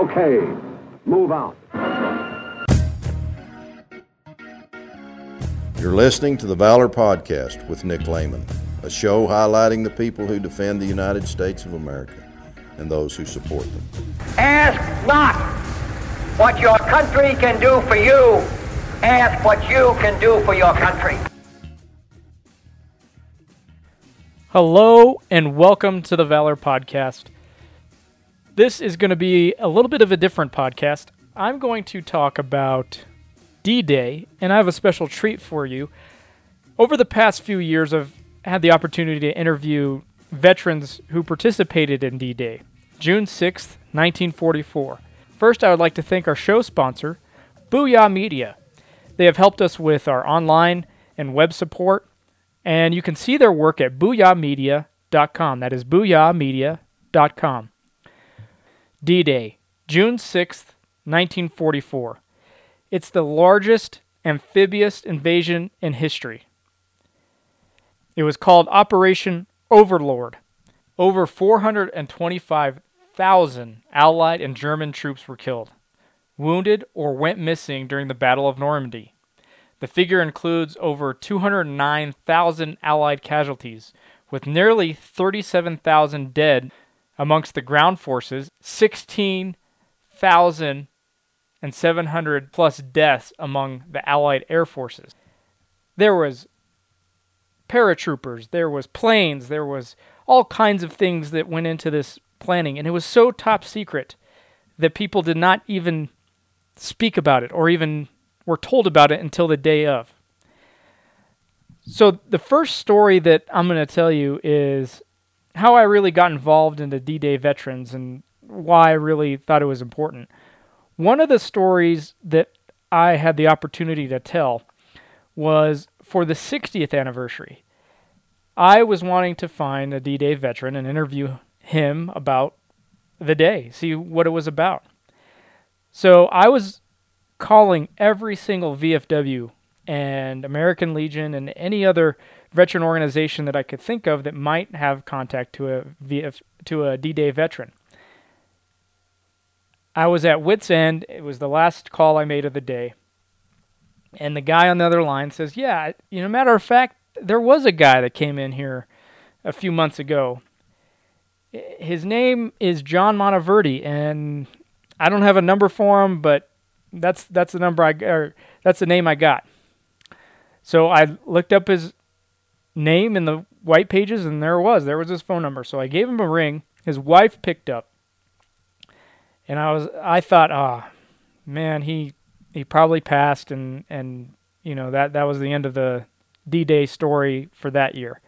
Okay, move out. You're listening to the Valor Podcast with Nick Layman, a show highlighting the people who defend the United States of America and those who support them. Ask not what your country can do for you, ask what you can do for your country. Hello and welcome to the Valor Podcast. This is going to be a little bit of a different podcast. I'm going to talk about D Day, and I have a special treat for you. Over the past few years, I've had the opportunity to interview veterans who participated in D Day, June 6th, 1944. First, I would like to thank our show sponsor, Booyah Media. They have helped us with our online and web support, and you can see their work at booyahmedia.com. That is booyahmedia.com. D Day, June 6th, 1944. It's the largest amphibious invasion in history. It was called Operation Overlord. Over 425,000 Allied and German troops were killed, wounded, or went missing during the Battle of Normandy. The figure includes over 209,000 Allied casualties, with nearly 37,000 dead amongst the ground forces, 16,700 plus deaths among the Allied air forces. There was paratroopers, there was planes, there was all kinds of things that went into this planning, and it was so top secret that people did not even speak about it or even were told about it until the day of. So, the first story that I'm going to tell you is how I really got involved in the D Day veterans and why I really thought it was important. One of the stories that I had the opportunity to tell was for the 60th anniversary. I was wanting to find a D Day veteran and interview him about the day, see what it was about. So I was calling every single VFW and American Legion and any other veteran organization that I could think of that might have contact to a VF, to a D-Day veteran. I was at wit's end. It was the last call I made of the day. And the guy on the other line says, "Yeah, you know, matter of fact, there was a guy that came in here a few months ago. His name is John Monteverdi, and I don't have a number for him, but that's that's the number I or that's the name I got. So I looked up his name in the white pages, and there was. There was his phone number. So I gave him a ring. His wife picked up, and I was I thought, ah, oh, man, he he probably passed, and and you know that that was the end of the D-Day story for that year.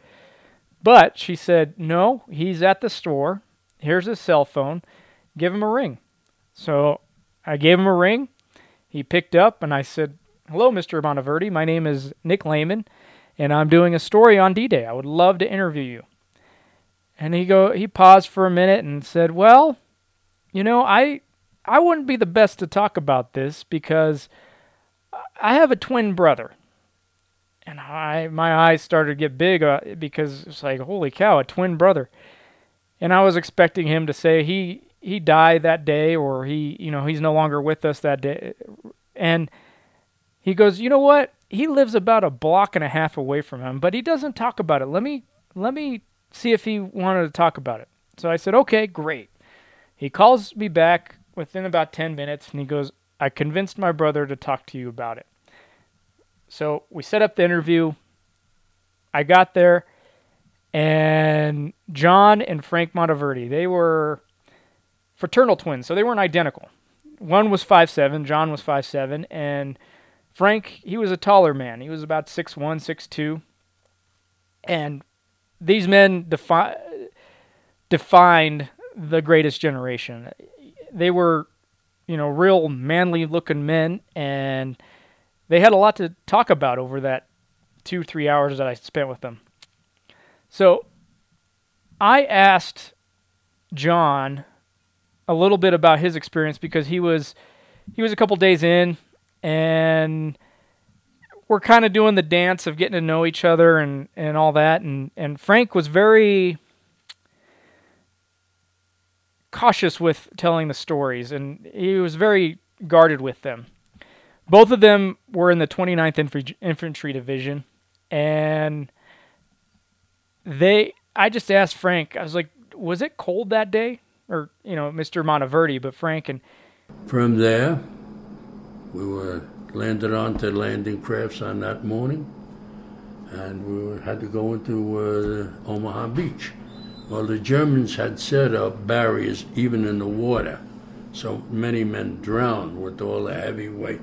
But she said, no, he's at the store. Here's his cell phone. Give him a ring. So I gave him a ring. He picked up, and I said, hello, Mr. Monteverdi. My name is Nick Layman and I'm doing a story on D-Day. I would love to interview you. And he go he paused for a minute and said, "Well, you know, I I wouldn't be the best to talk about this because I have a twin brother." And I my eyes started to get big uh, because it's like, "Holy cow, a twin brother." And I was expecting him to say he he died that day or he, you know, he's no longer with us that day. And he goes, "You know what? He lives about a block and a half away from him, but he doesn't talk about it. Let me let me see if he wanted to talk about it. So I said, "Okay, great." He calls me back within about 10 minutes and he goes, "I convinced my brother to talk to you about it." So we set up the interview. I got there and John and Frank Monteverdi, they were fraternal twins, so they weren't identical. One was five seven, John was five seven, and Frank, he was a taller man. He was about 6'1, 6'2. And these men defi- defined the greatest generation. They were, you know, real manly looking men, and they had a lot to talk about over that two, three hours that I spent with them. So I asked John a little bit about his experience because he was he was a couple days in and we're kind of doing the dance of getting to know each other and, and all that. And, and Frank was very cautious with telling the stories, and he was very guarded with them. Both of them were in the 29th Infantry, Infantry Division, and they. I just asked Frank. I was like, "Was it cold that day?" Or you know, Mr. Monteverdi, but Frank and from there, we were landed onto landing crafts on that morning, and we had to go into uh, Omaha Beach. Well, the Germans had set up barriers even in the water, so many men drowned with all the heavy weight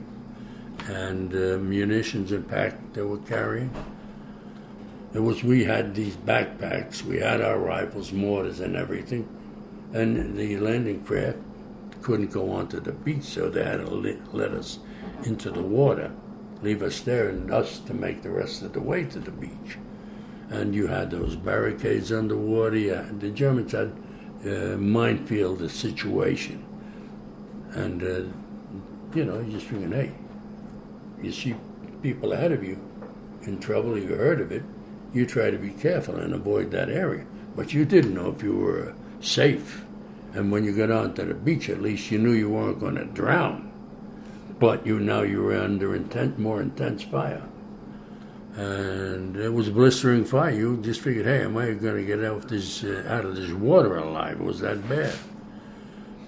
and uh, munitions and pack they were carrying. It was we had these backpacks, we had our rifles, mortars, and everything, and the landing craft couldn't go onto the beach, so they had to let us into the water, leave us there, and us to make the rest of the way to the beach. And you had those barricades underwater. Yeah, the Germans had uh, minefield the situation, and uh, you know, you just thinking, hey, you see people ahead of you in trouble, you heard of it, you try to be careful and avoid that area. But you didn't know if you were safe. And when you got onto the beach, at least you knew you weren't going to drown. But you now you were under intense, more intense fire. And it was blistering fire. You just figured, hey, am I going to get out, this, uh, out of this water alive? It was that bad.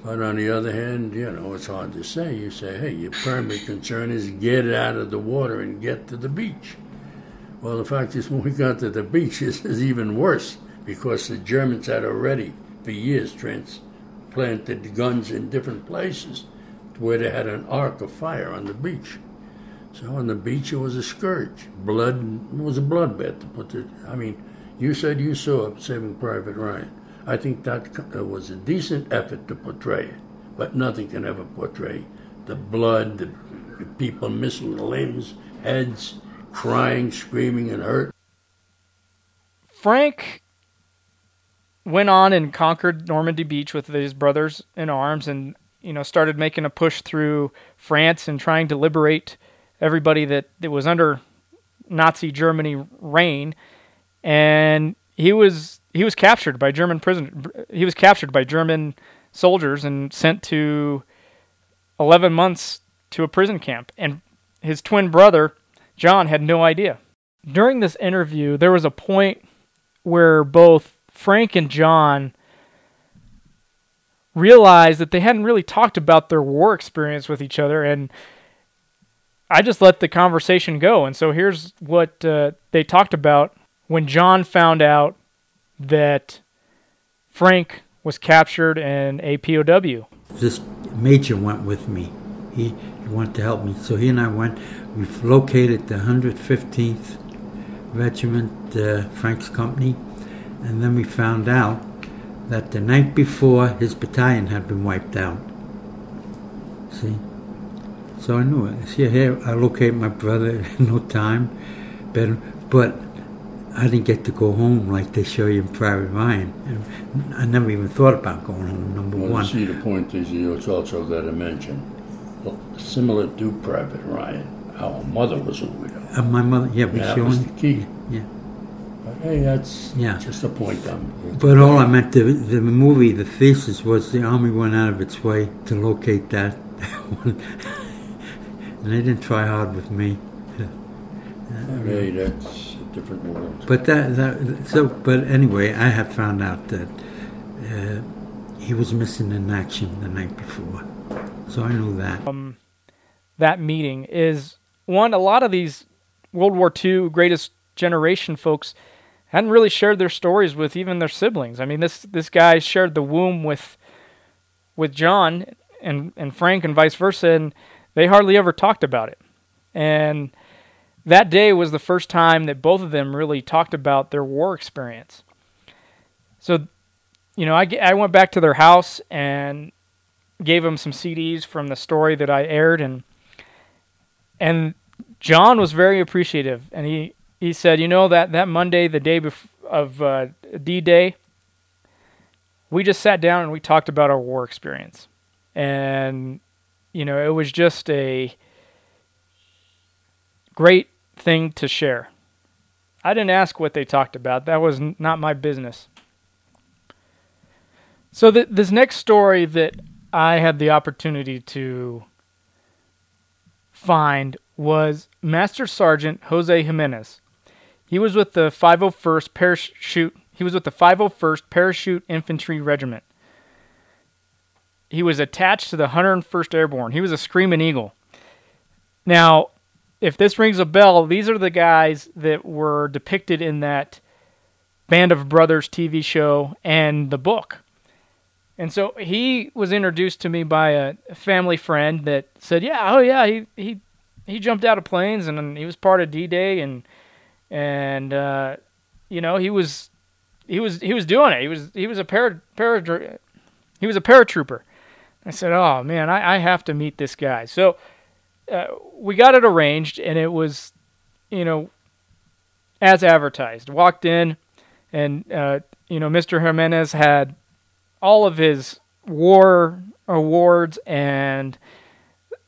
But on the other hand, you know, it's hard to say. You say, hey, your primary concern is get out of the water and get to the beach. Well, the fact is, when we got to the beach, this is even worse because the Germans had already, for years, transplanted guns in different places where they had an arc of fire on the beach. So on the beach, it was a scourge. Blood, it was a bloodbath to put it. I mean, you said you saw Saving Private Ryan. I think that was a decent effort to portray it, but nothing can ever portray the blood, the people missing limbs, heads, crying, screaming, and hurt. Frank went on and conquered Normandy Beach with his brothers in arms and you know started making a push through France and trying to liberate everybody that, that was under Nazi Germany reign and he was he was captured by German prison he was captured by German soldiers and sent to 11 months to a prison camp and his twin brother John had no idea. During this interview, there was a point where both Frank and John realized that they hadn't really talked about their war experience with each other, and I just let the conversation go. And so here's what uh, they talked about when John found out that Frank was captured and a POW. This major went with me. He, he wanted to help me, so he and I went. We've located the 115th Regiment, uh, Frank's company, and then we found out that the night before his battalion had been wiped out. See? So I knew it. See here, I locate my brother in no time, but, but I didn't get to go home like they show you in Private Ryan. And I never even thought about going home, number well, one. See, the point is, you it's also got to mention, similar to Private Ryan, our mother was a widow. Uh, my mother, yeah, we that showing. was the key. Yeah. But hey, that's Yeah. just a point I'm. But all I meant, the, the movie, the thesis was the Army went out of its way to locate that one. and they didn't try hard with me. Hey, that's a different world. But that, that so, but anyway, I had found out that uh, he was missing in action the night before. So I knew that. Um, that meeting is one. A lot of these World War II greatest generation folks hadn't really shared their stories with even their siblings. I mean, this this guy shared the womb with with John and and Frank and vice versa, and they hardly ever talked about it. And that day was the first time that both of them really talked about their war experience. So, you know, I, I went back to their house and gave them some CDs from the story that I aired, and and John was very appreciative, and he he said, you know that that Monday, the day bef- of uh, D-Day, we just sat down and we talked about our war experience, and you know it was just a great thing to share. I didn't ask what they talked about. That was n- not my business. So th- this next story that I had the opportunity to find was Master Sergeant Jose Jimenez. He was with the 501st Parachute. He was with the 501st Parachute Infantry Regiment. He was attached to the 101st Airborne. He was a Screaming Eagle. Now, if this rings a bell, these are the guys that were depicted in that Band of Brothers TV show and the book. And so he was introduced to me by a family friend that said, "Yeah, oh yeah, he he he jumped out of planes and he was part of D-Day and and uh, you know he was he was he was doing it. He was he was a para, para he was a paratrooper." I said, "Oh man, I, I have to meet this guy." So uh, we got it arranged, and it was, you know, as advertised. Walked in, and uh, you know, Mr. Jimenez had all of his war awards and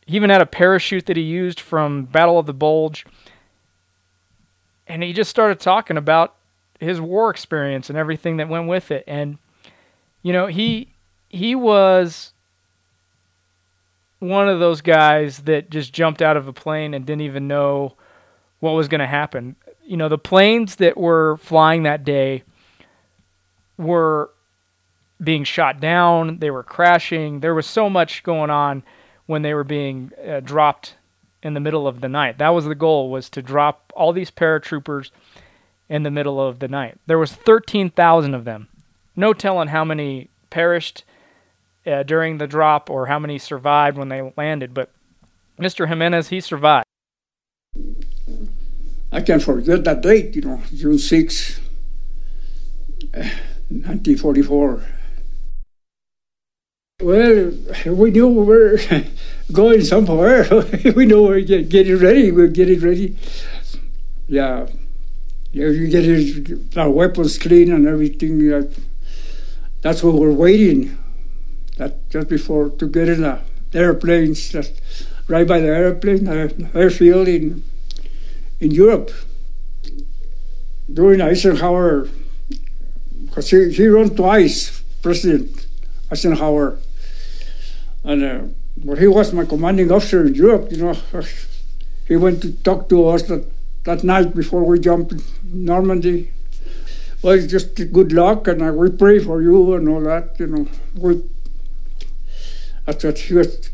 he even had a parachute that he used from Battle of the Bulge. And he just started talking about his war experience and everything that went with it. And you know, he he was one of those guys that just jumped out of a plane and didn't even know what was going to happen. You know, the planes that were flying that day were being shot down, they were crashing. There was so much going on when they were being uh, dropped in the middle of the night. That was the goal was to drop all these paratroopers in the middle of the night. There was 13,000 of them. No telling how many perished uh, during the drop or how many survived when they landed, but Mr. Jimenez, he survived. I can't forget that date, you know, June 6, 1944. Well, we knew we were going somewhere. we knew we were getting ready. We're getting ready. Yeah. Yeah, you get our weapons clean and everything. That's what we're waiting. That just before to get in the airplanes, just right by the airplane, the airfield in in Europe. During Eisenhower, because he, he ran twice, President Eisenhower. And uh, well, he was my commanding officer in Europe, you know. he went to talk to us that, that night before we jumped Normandy. Well, it's just good luck, and uh, we pray for you and all that, you know. We, after he was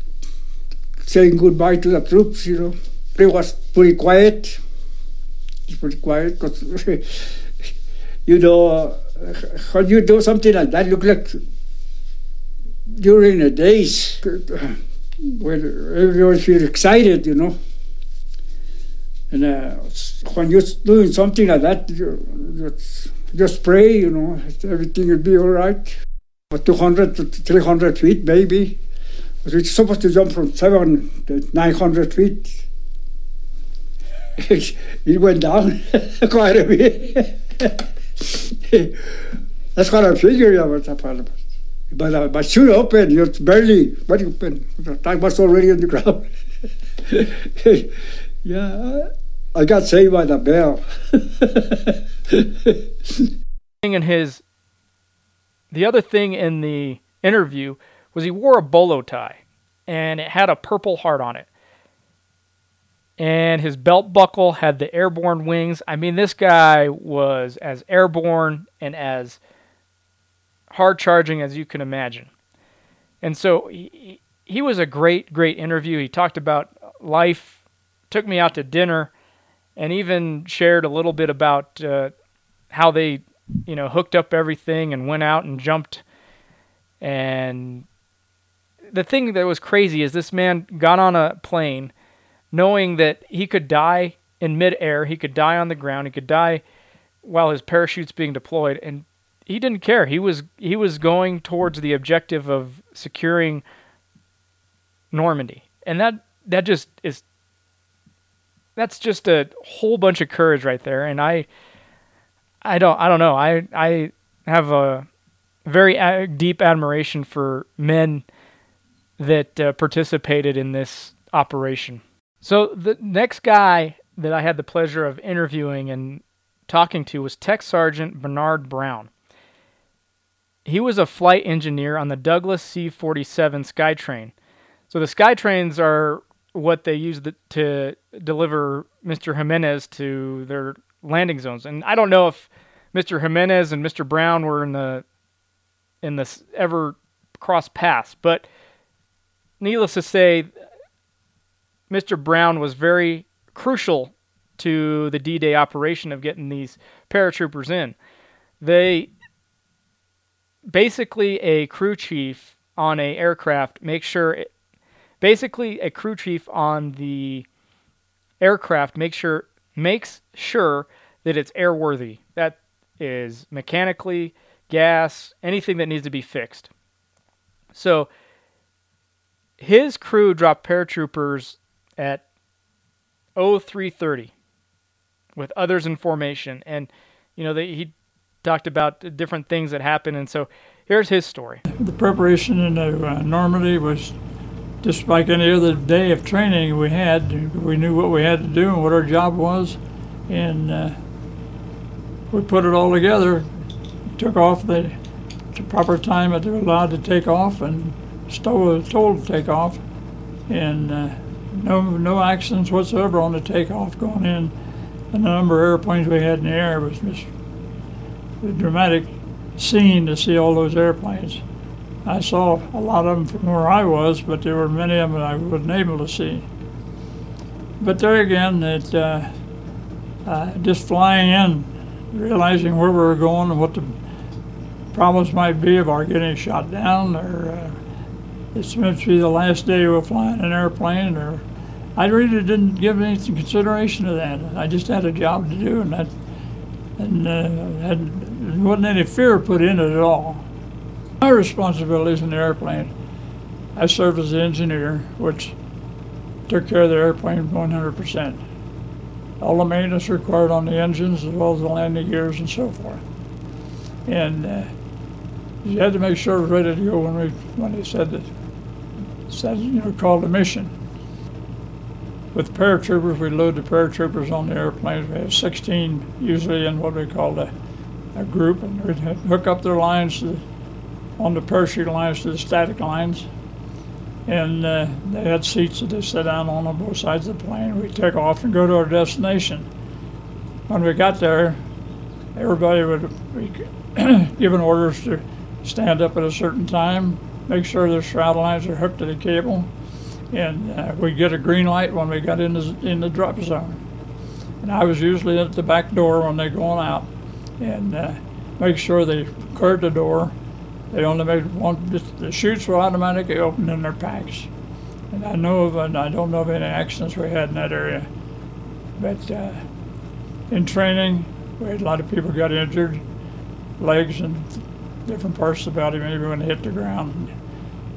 saying goodbye to the troops, you know. It was pretty quiet. It's pretty quiet because, you know, uh, when you do something like that, look like during the days when everyone feels excited, you know. And uh, when you're doing something like that, just, just pray, you know, everything will be all right. For 200 to 300 feet, maybe. But it's supposed to jump from 7 to 900 feet. it went down quite a bit. That's what I figured about that but uh, my shoe open, it's barely, barely open. Tank was already on the ground. yeah, I got saved by the bell. in his, the other thing in the interview was he wore a bolo tie, and it had a purple heart on it. And his belt buckle had the airborne wings. I mean, this guy was as airborne and as hard charging as you can imagine. And so he, he was a great, great interview. He talked about life, took me out to dinner, and even shared a little bit about uh, how they, you know, hooked up everything and went out and jumped. And the thing that was crazy is this man got on a plane knowing that he could die in midair, he could die on the ground, he could die while his parachute's being deployed, and he didn't care. He was he was going towards the objective of securing Normandy, and that that just is that's just a whole bunch of courage right there. And I I don't I don't know. I I have a very deep admiration for men that uh, participated in this operation. So the next guy that I had the pleasure of interviewing and talking to was Tech Sergeant Bernard Brown. He was a flight engineer on the Douglas C-47 Skytrain. So the Skytrains are what they use the, to deliver Mr. Jimenez to their landing zones. And I don't know if Mr. Jimenez and Mr. Brown were in the in this ever cross paths, but needless to say, Mr. Brown was very crucial to the D-Day operation of getting these paratroopers in. They basically a crew chief on a aircraft makes sure it, basically a crew chief on the aircraft makes sure makes sure that it's airworthy. That is mechanically, gas, anything that needs to be fixed. So his crew dropped paratroopers at 0330 with others in formation and you know they, he talked about different things that happened and so here's his story. The preparation in uh, normandy was just like any other day of training we had. We knew what we had to do and what our job was and uh, we put it all together took off the, the proper time that they were allowed to take off and Stowe told to take off and uh, no no accidents whatsoever on the takeoff going in. And the number of airplanes we had in the air was just dramatic scene to see all those airplanes. I saw a lot of them from where I was, but there were many of them I wasn't able to see. But there again, it uh, uh, just flying in, realizing where we were going and what the problems might be of our getting shot down, or uh, it's meant to be the last day we are flying an airplane, or I really didn't give any consideration to that. I just had a job to do, and that, and uh, had there wasn't any fear put in it at all. My responsibilities in the airplane, I served as an engineer, which took care of the airplane 100%. All the maintenance required on the engines, as well as the landing gears and so forth. And uh, you had to make sure it was ready to go when we when they said that said you know called a mission. With paratroopers, we load the paratroopers on the airplanes. We have 16 usually in what we call a, a group, and we'd hook up their lines to, on the parachute lines to the static lines. And uh, they had seats that they sat down on on both sides of the plane. We'd take off and go to our destination. When we got there, everybody would be given orders to stand up at a certain time, make sure their shroud lines are hooked to the cable, and uh, we get a green light when we got in the, in the drop zone. And I was usually at the back door when they're going out, and uh, make sure they cleared the door. They only made one. The chutes were automatically opened in their packs, and I know of, and I don't know of any accidents we had in that area. But uh, in training, we had a lot of people got injured, legs and different parts of the body, maybe when they hit the ground.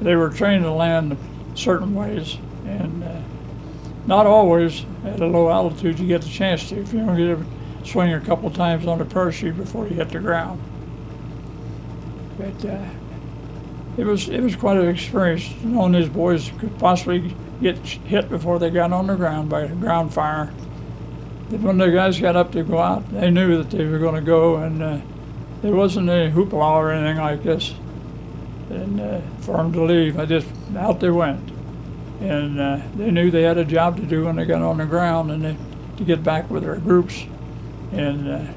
They were trained to land certain ways, and uh, not always at a low altitude you get the chance to. If you don't get swing a couple times on the parachute before you hit the ground. But uh, it was it was quite an experience knowing these boys could possibly get hit before they got on the ground by ground fire. But when the guys got up to go out, they knew that they were going to go, and uh, there wasn't any hoopla or anything like this. And uh, for them to leave, I just out they went, and uh, they knew they had a job to do when they got on the ground, and they, to get back with their groups, and uh,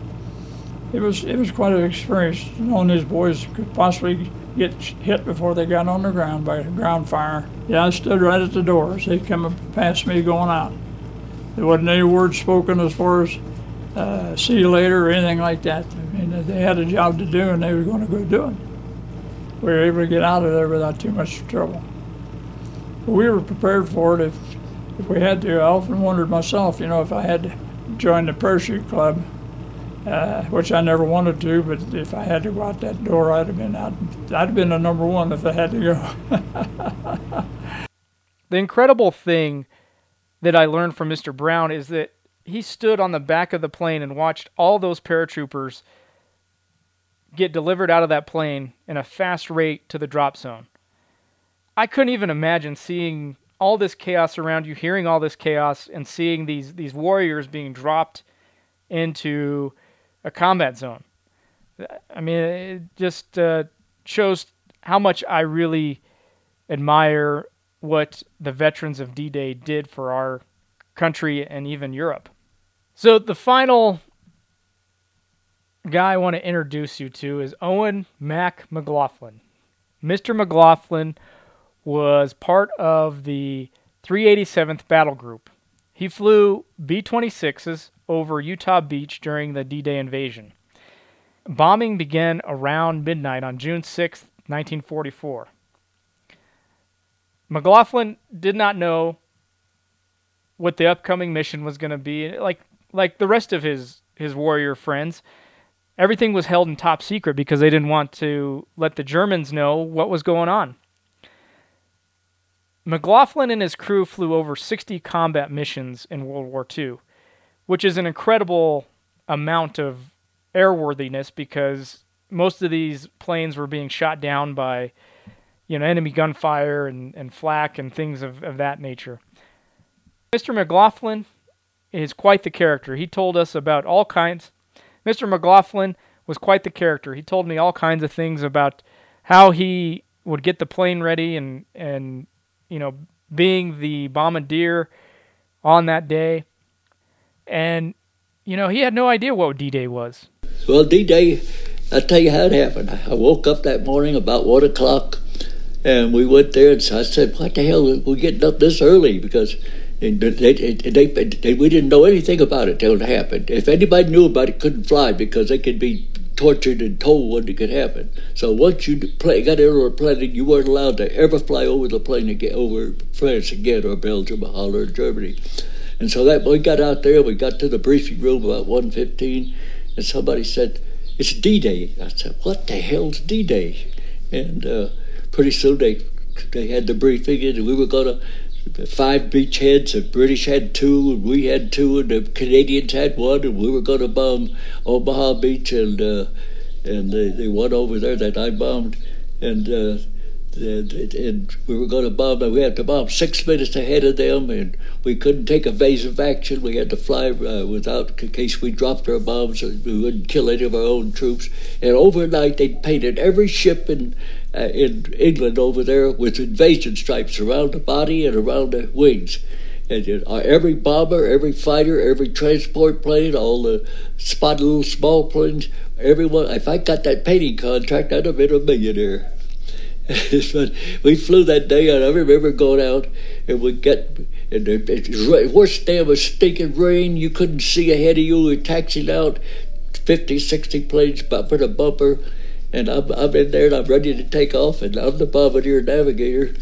it was it was quite an experience knowing these boys could possibly get hit before they got on the ground by ground fire. Yeah, I stood right at the door as they come past me going out. There wasn't any words spoken as far as uh, see you later or anything like that. I mean, they had a job to do and they were going to go do it. We were able to get out of there without too much trouble. But we were prepared for it if, if we had to. I often wondered myself, you know, if I had to join the parachute club, uh, which I never wanted to, but if I had to go out that door, I'd have been out. I'd have been the number one if I had to go. the incredible thing that I learned from Mr. Brown is that he stood on the back of the plane and watched all those paratroopers get delivered out of that plane in a fast rate to the drop zone. I couldn't even imagine seeing all this chaos around you, hearing all this chaos, and seeing these these warriors being dropped into a combat zone. I mean, it just uh, shows how much I really admire what the veterans of D Day did for our country and even Europe. So, the final guy I want to introduce you to is Owen Mac McLaughlin. Mr. McLaughlin was part of the 387th Battle Group. He flew B 26s over Utah Beach during the D Day invasion. Bombing began around midnight on June 6, 1944. McLaughlin did not know what the upcoming mission was going to be. Like like the rest of his his warrior friends, everything was held in top secret because they didn't want to let the Germans know what was going on. McLaughlin and his crew flew over 60 combat missions in World War II, which is an incredible amount of airworthiness because most of these planes were being shot down by you know enemy gunfire and, and flak and things of, of that nature. Mr. McLaughlin is quite the character. He told us about all kinds. Mr. McLaughlin was quite the character. He told me all kinds of things about how he would get the plane ready and and you know, being the bombardier on that day. And, you know, he had no idea what D Day was. Well, D Day, I'll tell you how it happened. I woke up that morning about 1 o'clock and we went there and I said, What the hell We're we getting up this early? Because they, they, they, we didn't know anything about it till it happened. If anybody knew about it, couldn't fly because they could be tortured and told what could happen. So once you play, got into a plane, you weren't allowed to ever fly over the plane again, over France again, or Belgium, or Holland, or Germany. And so that we got out there, we got to the briefing room about 1.15, and somebody said, it's D-Day. I said, what the hell's D-Day? And uh, pretty soon they they had the briefing, and we were going to five beachheads. The British had two, and we had two, and the Canadians had one, and we were going to bomb Omaha Beach, and uh, and they, they won over there that I bombed, and. Uh, and, and, we were going to bomb, and we had to bomb six minutes ahead of them, and we couldn't take evasive action. We had to fly uh, without, in case we dropped our bombs, we wouldn't kill any of our own troops. And overnight, they painted every ship in uh, in England over there with invasion stripes around the body and around the wings. And uh, every bomber, every fighter, every transport plane, all the spotted little small planes, everyone. If I got that painting contract, I'd have been a millionaire. but we flew that day, and I remember going out, and we get, and worst day a stinking rain. You couldn't see ahead of you. We were taxiing out, 50, 60 planes bumper to bumper and I'm, I'm in there and I'm ready to take off, and I'm the bombardier navigator.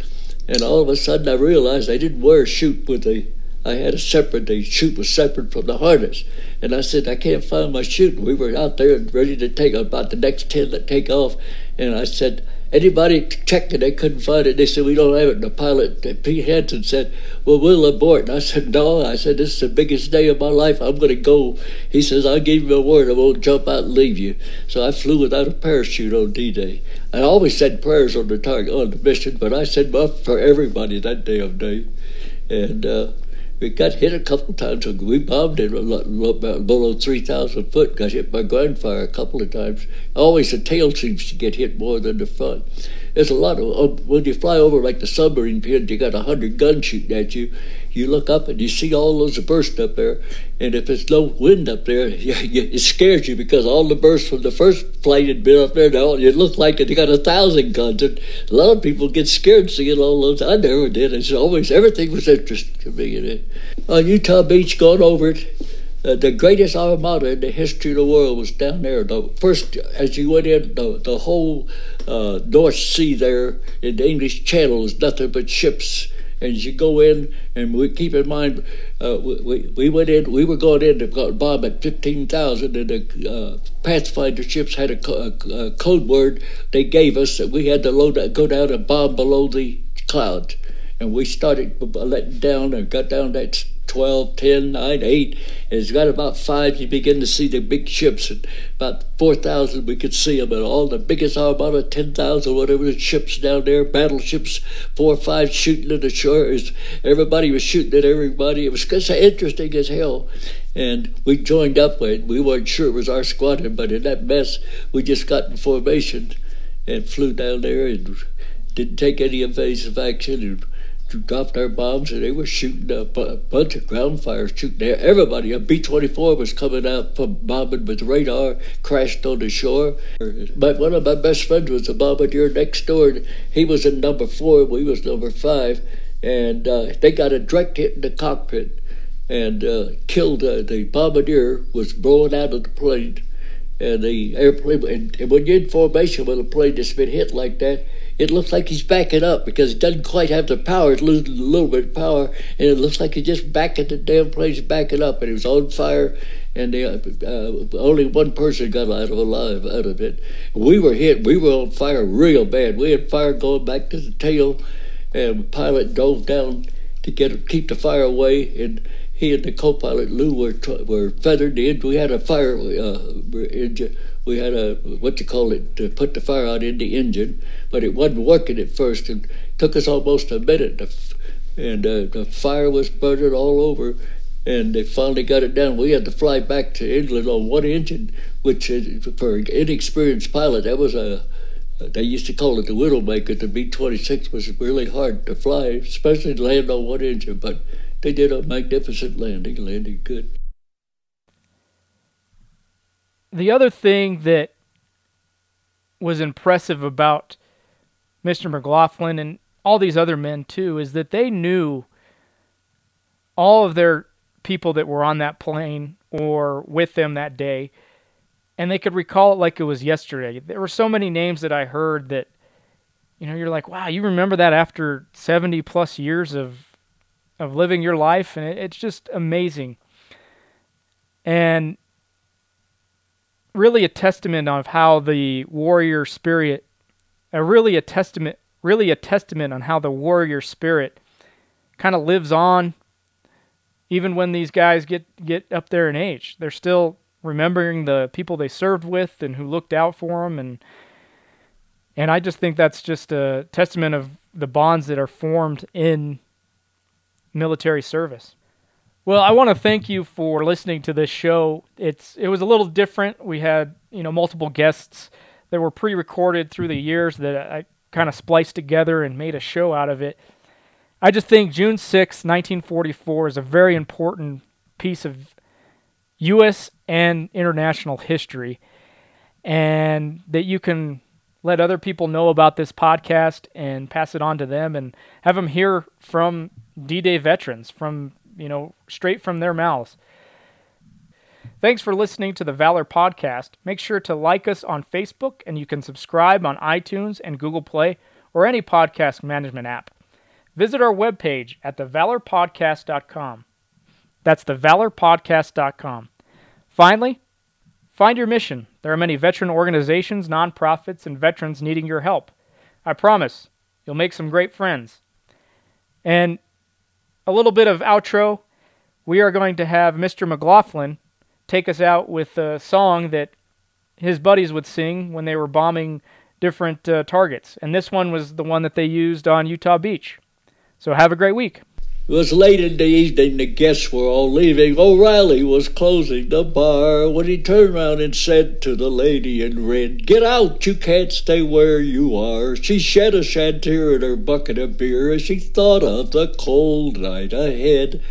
And all of a sudden, I realized I didn't wear a chute with the. I had a separate. The chute was separate from the harness, and I said I can't find my chute. We were out there and ready to take about the next ten that take off, and I said Anybody checked it, they couldn't find it. They said, We don't have it. And the pilot, Pete Hansen, said, Well, we'll abort. And I said, No. I said, This is the biggest day of my life. I'm going to go. He says, I'll give you a word. I won't jump out and leave you. So I flew without a parachute on D Day. I always said prayers on the target, on the mission, but I said my for everybody that damn day. And uh, we got hit a couple times. We bombed it below 3,000 foot. Got hit by gunfire a couple of times. Always the tail seems to get hit more than the front. There's a lot of, uh, when you fly over like the submarine pens, you got a 100 guns shooting at you you look up and you see all those bursts up there, and if it's no wind up there, it scares you because all the bursts from the first flight had been up there. Now it looked like it got a thousand guns, and a lot of people get scared seeing all those. I never did. It's always everything was interesting to me. And on Utah Beach, going over it. Uh, the greatest armada in the history of the world was down there. The first, as you went in, the, the whole uh, North Sea there in the English Channel is nothing but ships and you go in, and we keep in mind, uh, we, we went in, we were going in to bomb at 15,000, and the uh, Pathfinder ships had a, a, a, code word they gave us that we had to load, go down and bomb below the clouds. And we started letting down and got down that 12, 10, 9, 8. And it's got about 5, you begin to see the big ships. And about 4,000, we could see them. And all the biggest armada, 10,000, whatever the ships down there, battleships, 4 or 5 shooting at the shore. Everybody was shooting at everybody. It was just interesting as hell. And we joined up with We weren't sure it was our squadron, but in that mess, we just got in formation and flew down there and didn't take any evasive action and dropped their bombs and they were shooting a, bunch of ground fires shooting there. Everybody, a B 24 was coming out from bombing with radar, crashed on the shore. But one of my best friends was a bombardier next door. And he was in number four, we was number five, and uh, they got a direct hit in the cockpit and uh, killed uh, the bombardier was blown out of the plane and the airplane and, and when you're in formation with a plane that's been hit like that it looks like he's backing up because he doesn't quite have the power. It's losing a little bit of power, and it looks like he's just backing the damn plane's backing up, and it was on fire. And uh, only one person got out of alive out of it. We were hit. We were on fire real bad. We had fire going back to the tail, and the pilot dove down to get keep the fire away. And he and the co-pilot Lou were were feathered in. We had a fire uh, engine we had a what you call it to put the fire out in the engine, but it wasn't working at first, and took us almost a minute. To, and uh, the fire was burning all over, and they finally got it down. We had to fly back to England on one engine, which for an inexperienced pilot, that was a they used to call it the Widowmaker. The B 26 was really hard to fly, especially to land on one engine, but they did a magnificent landing, landing good the other thing that was impressive about Mr. McLaughlin and all these other men too is that they knew all of their people that were on that plane or with them that day and they could recall it like it was yesterday. There were so many names that I heard that you know you're like, "Wow, you remember that after 70 plus years of of living your life?" And it, it's just amazing. And really a testament of how the warrior spirit, really a testament, really a testament on how the warrior spirit kind of lives on, even when these guys get get up there in age. They're still remembering the people they served with and who looked out for them, and and I just think that's just a testament of the bonds that are formed in military service. Well, I want to thank you for listening to this show. It's it was a little different. We had you know multiple guests that were pre-recorded through the years that I kind of spliced together and made a show out of it. I just think June 6, 1944 is a very important piece of U.S. and international history, and that you can let other people know about this podcast and pass it on to them and have them hear from D-Day veterans, from you know, straight from their mouths. Thanks for listening to the Valor Podcast. Make sure to like us on Facebook, and you can subscribe on iTunes and Google Play or any podcast management app. Visit our webpage at thevalorpodcast.com. That's thevalorpodcast.com. Finally, find your mission. There are many veteran organizations, nonprofits, and veterans needing your help. I promise you'll make some great friends. And a little bit of outro. We are going to have Mr. McLaughlin take us out with a song that his buddies would sing when they were bombing different uh, targets. And this one was the one that they used on Utah Beach. So have a great week. It was late in the evening, the guests were all leaving. O'Reilly was closing the bar when he turned round and said to the lady in red, Get out, you can't stay where you are. She shed a chantier in her bucket of beer as she thought of the cold night ahead.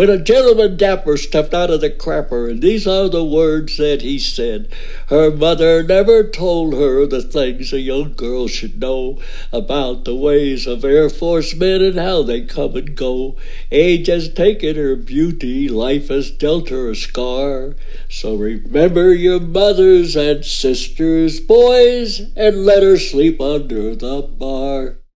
When a gentleman dapper stepped out of the crapper, and these are the words that he said. Her mother never told her the things a young girl should know about the ways of Air Force men and how they come and go. Age has taken her beauty, life has dealt her a scar. So remember your mothers and sisters, boys, and let her sleep under the bar.